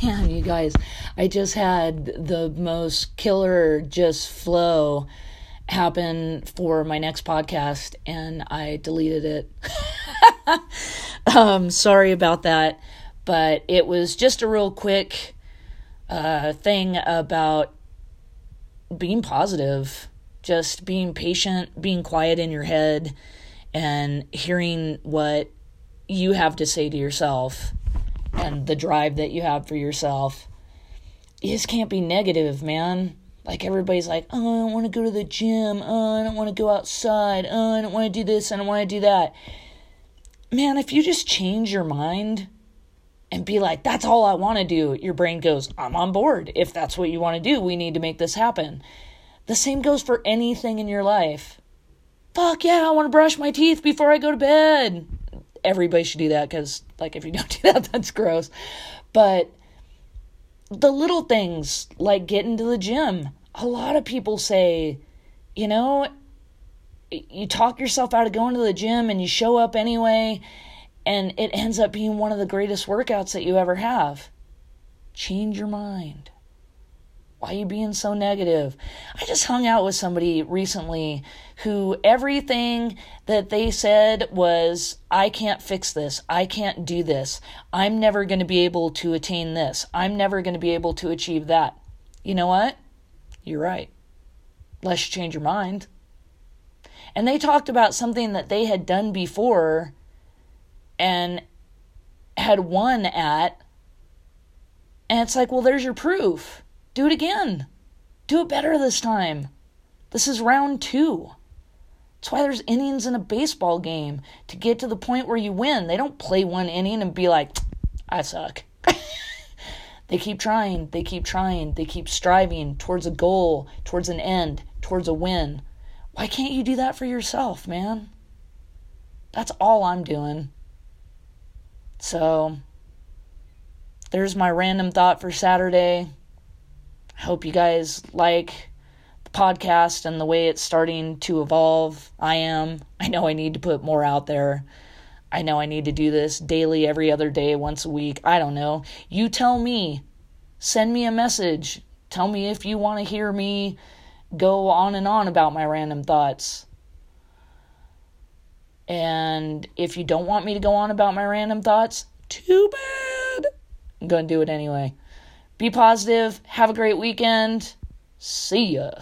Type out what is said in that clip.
Man, you guys, I just had the most killer just flow happen for my next podcast and I deleted it. um, sorry about that, but it was just a real quick uh, thing about being positive, just being patient, being quiet in your head, and hearing what you have to say to yourself and the drive that you have for yourself. You just can't be negative, man. Like everybody's like, oh, I don't want to go to the gym. Oh, I don't want to go outside. Oh, I don't want to do this. I don't want to do that. Man, if you just change your mind and be like, that's all I want to do, your brain goes, I'm on board. If that's what you want to do, we need to make this happen. The same goes for anything in your life. Fuck yeah, I want to brush my teeth before I go to bed. Everybody should do that because, like, if you don't do that, that's gross. But the little things like getting to the gym. A lot of people say, you know, you talk yourself out of going to the gym and you show up anyway, and it ends up being one of the greatest workouts that you ever have. Change your mind. Why are you being so negative? I just hung out with somebody recently who everything that they said was, I can't fix this. I can't do this. I'm never going to be able to attain this. I'm never going to be able to achieve that. You know what? You're right. Unless you change your mind. And they talked about something that they had done before and had won at. And it's like, well, there's your proof do it again. Do it better this time. This is round two. That's why there's innings in a baseball game to get to the point where you win. They don't play one inning and be like, I suck. they keep trying, they keep trying, they keep striving towards a goal, towards an end, towards a win. Why can't you do that for yourself, man? That's all I'm doing. So, there's my random thought for Saturday. Hope you guys like the podcast and the way it's starting to evolve. I am. I know I need to put more out there. I know I need to do this daily, every other day, once a week. I don't know. You tell me. Send me a message. Tell me if you want to hear me go on and on about my random thoughts. And if you don't want me to go on about my random thoughts, too bad. I'm going to do it anyway. Be positive. Have a great weekend. See ya.